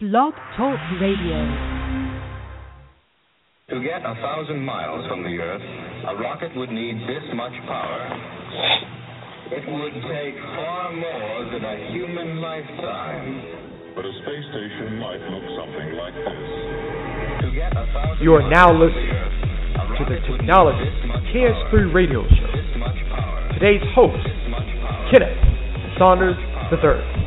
Blog Talk Radio. To get a thousand miles from the Earth, a rocket would need this much power. It would take far more than a human lifetime. But a space station might look something like this. To get a thousand You are now miles from listening the Earth, to the rocket Technology this KS3 power. radio show. This much power. Today's host, This much power. Kenneth Saunders III.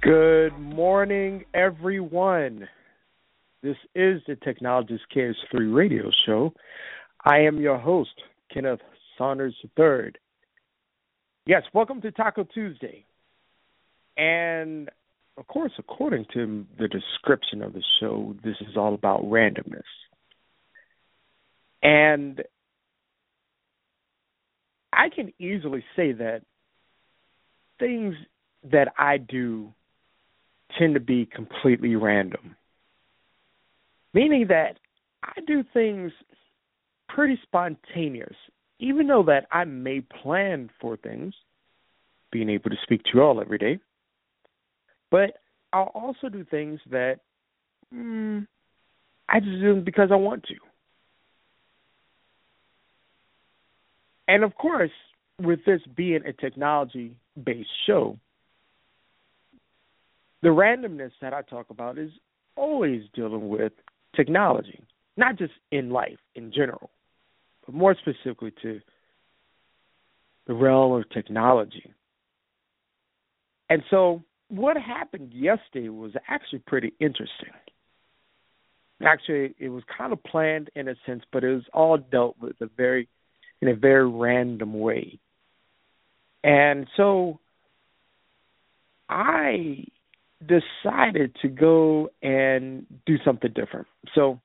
Good morning, everyone. This is the Technologist KS3 radio show. I am your host, Kenneth Saunders III. Yes, welcome to Taco Tuesday. And of course, according to the description of the show, this is all about randomness. And I can easily say that things that I do tend to be completely random. Meaning that I do things pretty spontaneous, even though that I may plan for things, being able to speak to you all every day. But I'll also do things that mm, I just do because I want to. And of course, with this being a technology based show, the randomness that I talk about is always dealing with technology, not just in life in general, but more specifically to the realm of technology. And so, what happened yesterday was actually pretty interesting. Actually, it was kind of planned in a sense, but it was all dealt with a very in a very random way. And so I decided to go and do something different. So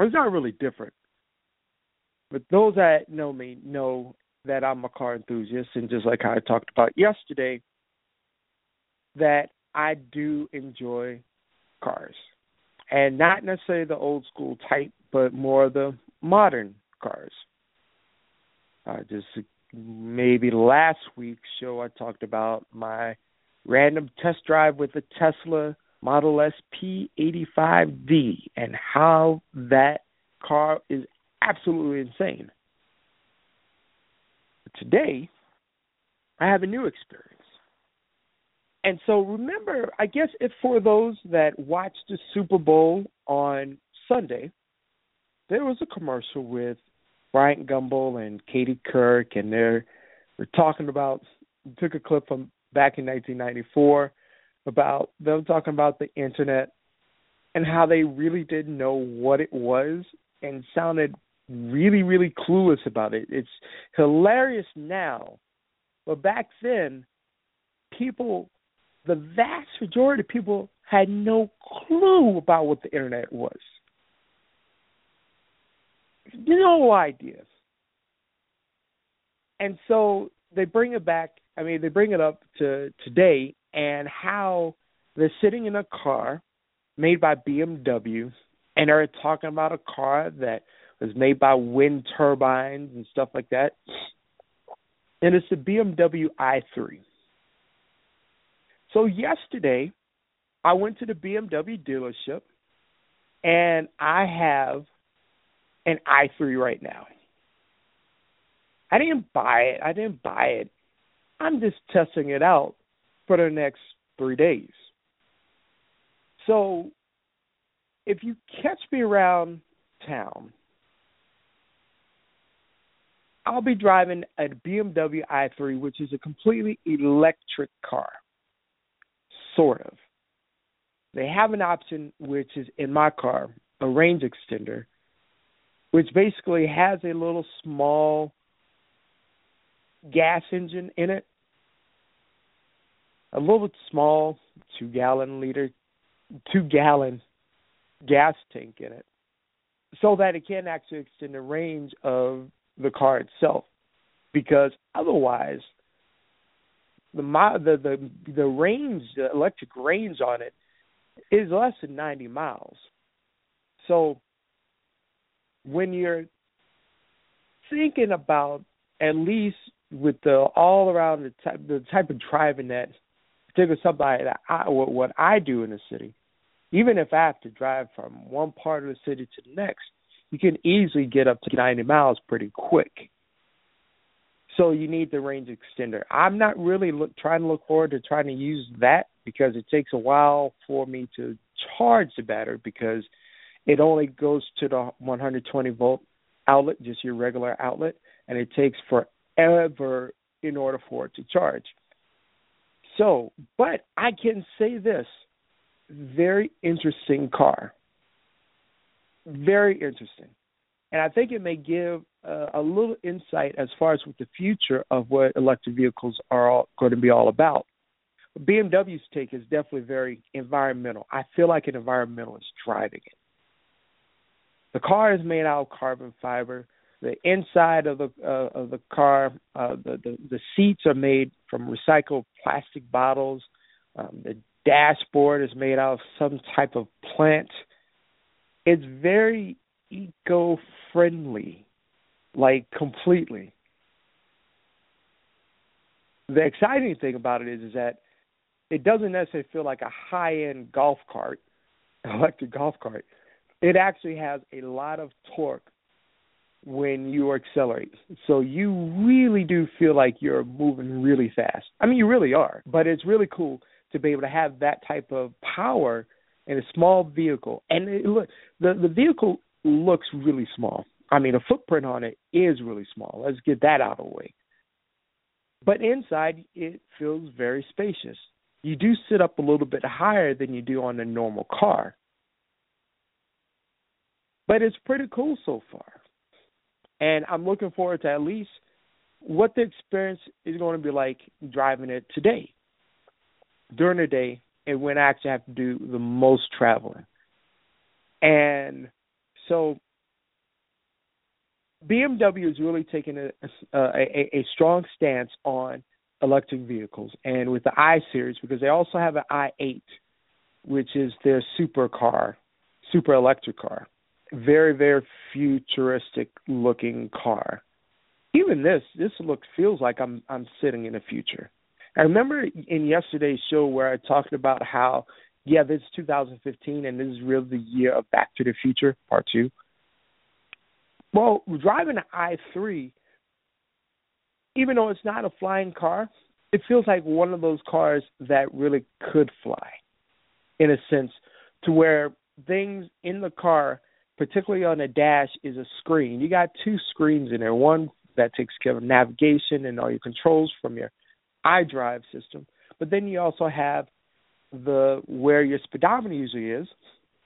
it's not really different. But those that know me know that I'm a car enthusiast and just like I talked about yesterday, that I do enjoy cars. And not necessarily the old school type, but more the modern cars. Uh, just maybe last week's show, I talked about my random test drive with the Tesla Model S P85D and how that car is absolutely insane. But today, I have a new experience. And so remember, I guess if for those that watched the Super Bowl on Sunday, there was a commercial with Bryant Gumbel and Katie Couric, and they're we're talking about took a clip from back in 1994 about them talking about the internet and how they really didn't know what it was and sounded really really clueless about it. It's hilarious now, but back then, people, the vast majority of people had no clue about what the internet was no ideas. And so they bring it back. I mean, they bring it up to today and how they're sitting in a car made by BMW and they're talking about a car that was made by wind turbines and stuff like that. And it's the BMW i3. So yesterday, I went to the BMW dealership and I have an i3 right now. I didn't buy it. I didn't buy it. I'm just testing it out for the next three days. So if you catch me around town, I'll be driving a BMW i3, which is a completely electric car. Sort of. They have an option, which is in my car, a range extender which basically has a little small gas engine in it. A little small two gallon liter two gallon gas tank in it. So that it can actually extend the range of the car itself. Because otherwise the the the the range, the electric range on it is less than 90 miles. So when you're thinking about at least with the all around the type the type of driving that particularly somebody that I what, what I do in the city, even if I have to drive from one part of the city to the next, you can easily get up to 90 miles pretty quick. So you need the range extender. I'm not really look, trying to look forward to trying to use that because it takes a while for me to charge the battery because it only goes to the 120 volt outlet, just your regular outlet, and it takes forever in order for it to charge. So, but I can say this very interesting car. Very interesting. And I think it may give uh, a little insight as far as with the future of what electric vehicles are all, going to be all about. BMW's take is definitely very environmental. I feel like an environmentalist driving it. The car is made out of carbon fiber. The inside of the uh, of the car, uh, the, the the seats are made from recycled plastic bottles. Um, the dashboard is made out of some type of plant. It's very eco friendly, like completely. The exciting thing about it is, is that it doesn't necessarily feel like a high end golf cart, electric golf cart. It actually has a lot of torque when you accelerate. So you really do feel like you're moving really fast. I mean, you really are, but it's really cool to be able to have that type of power in a small vehicle. And it, look, the the vehicle looks really small. I mean, the footprint on it is really small. Let's get that out of the way. But inside, it feels very spacious. You do sit up a little bit higher than you do on a normal car. But it's pretty cool so far. And I'm looking forward to at least what the experience is going to be like driving it today, during the day, and when I actually have to do the most traveling. And so BMW is really taking a, a, a strong stance on electric vehicles, and with the i series because they also have an i8, which is their super car, super electric car, very very futuristic looking car. Even this this look feels like I'm I'm sitting in the future. I remember in yesterday's show where I talked about how yeah, this is 2015 and this is really the year of Back to the Future Part 2. Well, driving an i3 even though it's not a flying car, it feels like one of those cars that really could fly in a sense to where things in the car particularly on the dash, is a screen. You got two screens in there. One that takes care of navigation and all your controls from your iDrive system, but then you also have the where your speedometer usually is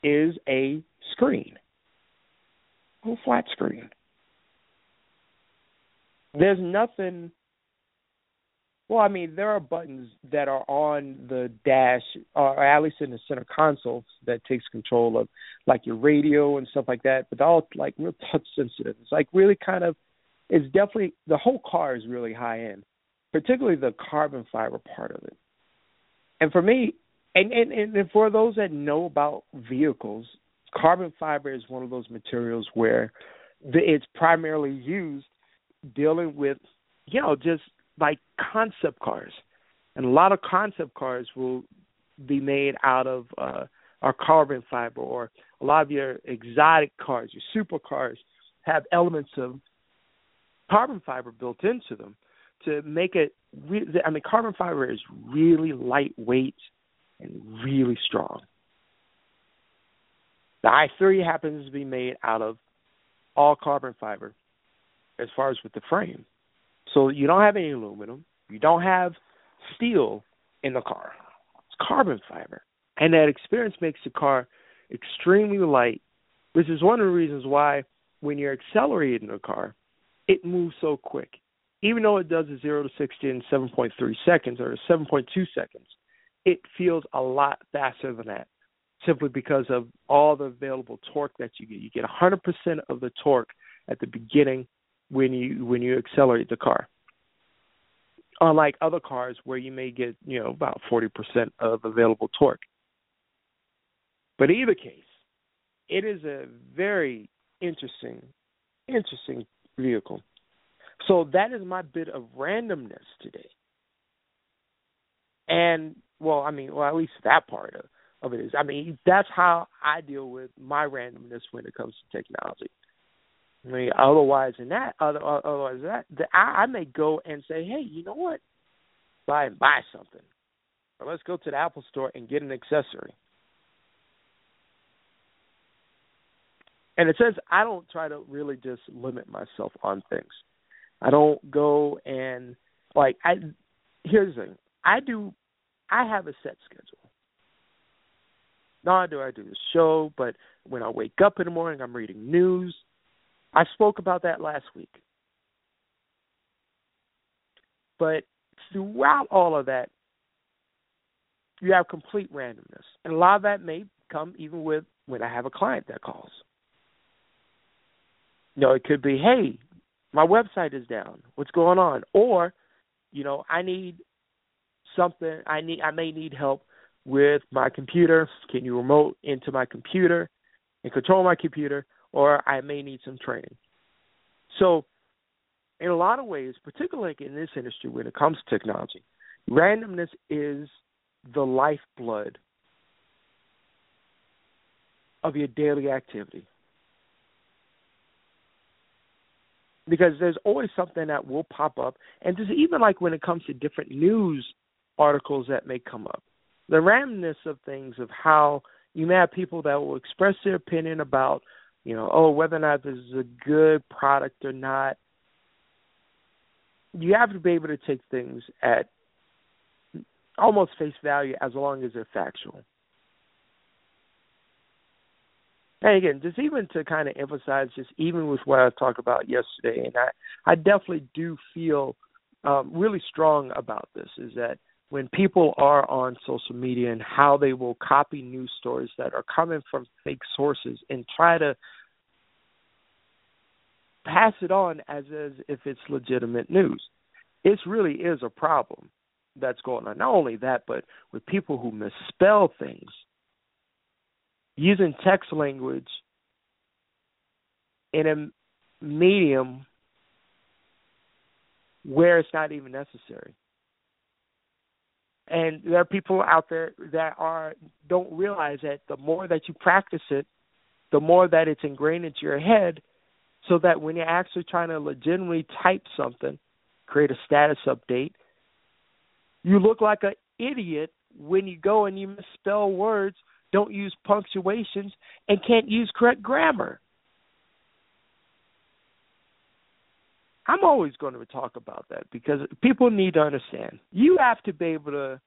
is a screen, flat screen. There's nothing well, I mean, there are buttons that are on the dash, or at least in the center console, that takes control of like your radio and stuff like that. But all like real touch sensitive. It's like really kind of, it's definitely the whole car is really high end, particularly the carbon fiber part of it. And for me, and and and for those that know about vehicles, carbon fiber is one of those materials where the, it's primarily used dealing with, you know, just like concept cars, and a lot of concept cars will be made out of uh, our carbon fiber, or a lot of your exotic cars, your supercars, have elements of carbon fiber built into them to make it. Re- I mean, carbon fiber is really lightweight and really strong. The i3 happens to be made out of all carbon fiber as far as with the frame. So you don't have any aluminum, you don't have steel in the car. It's carbon fiber. And that experience makes the car extremely light, which is one of the reasons why when you're accelerating a car, it moves so quick. Even though it does a 0 to 60 in 7.3 seconds or 7.2 seconds, it feels a lot faster than that simply because of all the available torque that you get. You get 100% of the torque at the beginning when you when you accelerate the car. unlike other cars where you may get you know about 40% of available torque. But either case, it is a very interesting, interesting vehicle. So that is my bit of randomness today. And well, I mean, well, at least that part of, of it is. I mean, that's how I deal with my randomness when it comes to technology. I mean, otherwise than that, other, otherwise that, the, I, I may go and say, hey, you know what? Buy and buy something, or let's go to the Apple Store and get an accessory. And it says I don't try to really just limit myself on things. I don't go and like I. Here's the thing: I do. I have a set schedule. Not do I do the show, but when I wake up in the morning, I'm reading news. I spoke about that last week. But throughout all of that, you have complete randomness. And a lot of that may come even with when I have a client that calls. You know, it could be, hey, my website is down. What's going on? Or, you know, I need something I need I may need help with my computer. Can you remote into my computer and control my computer? Or I may need some training. So in a lot of ways, particularly in this industry when it comes to technology, randomness is the lifeblood of your daily activity. Because there's always something that will pop up, and just even like when it comes to different news articles that may come up, the randomness of things of how you may have people that will express their opinion about, you know, oh, whether or not this is a good product or not, you have to be able to take things at almost face value as long as they're factual. And again, just even to kind of emphasize, just even with what I talked about yesterday, and I, I definitely do feel um, really strong about this, is that when people are on social media and how they will copy news stories that are coming from fake sources and try to pass it on as, as if it's legitimate news. It really is a problem that's going on. Not only that, but with people who misspell things, using text language in a medium where it's not even necessary. And there are people out there that are don't realize that the more that you practice it, the more that it's ingrained into your head, so that when you're actually trying to legitimately type something, create a status update, you look like an idiot when you go and you misspell words, don't use punctuations, and can't use correct grammar. I'm always going to talk about that because people need to understand. You have to be able to,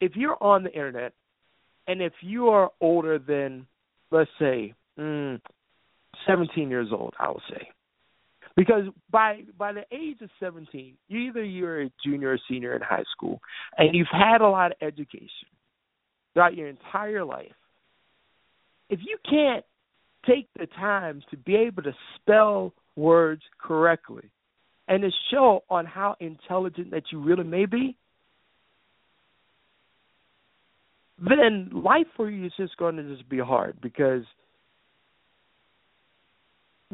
if you're on the internet, and if you are older than, let's say, mm, 17 years old, I would say. Because by by the age of 17, you either you're a junior or senior in high school, and you've had a lot of education throughout your entire life. If you can't take the time to be able to spell words correctly and to show on how intelligent that you really may be, then life for you is just going to just be hard because –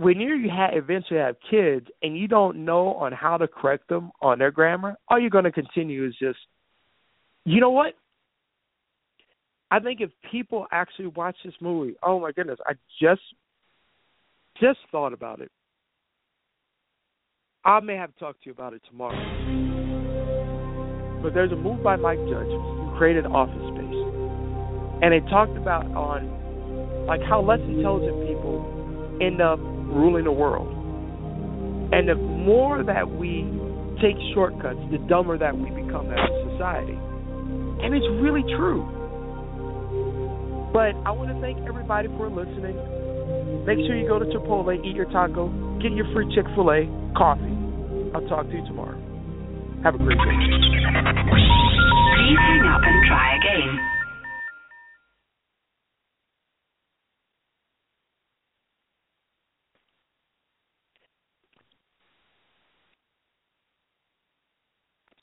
when you ha- eventually have kids and you don't know on how to correct them on their grammar, all you're going to continue is just, you know what? I think if people actually watch this movie, oh my goodness, I just just thought about it. I may have to talk to you about it tomorrow. But there's a movie by Mike Judge who created Office Space. And it talked about on like how less intelligent people end up ruling the world. And the more that we take shortcuts, the dumber that we become as a society. And it's really true. But I want to thank everybody for listening. Make sure you go to Chipotle, eat your taco, get your free Chick fil A, coffee. I'll talk to you tomorrow. Have a great day. Please hang up and try again.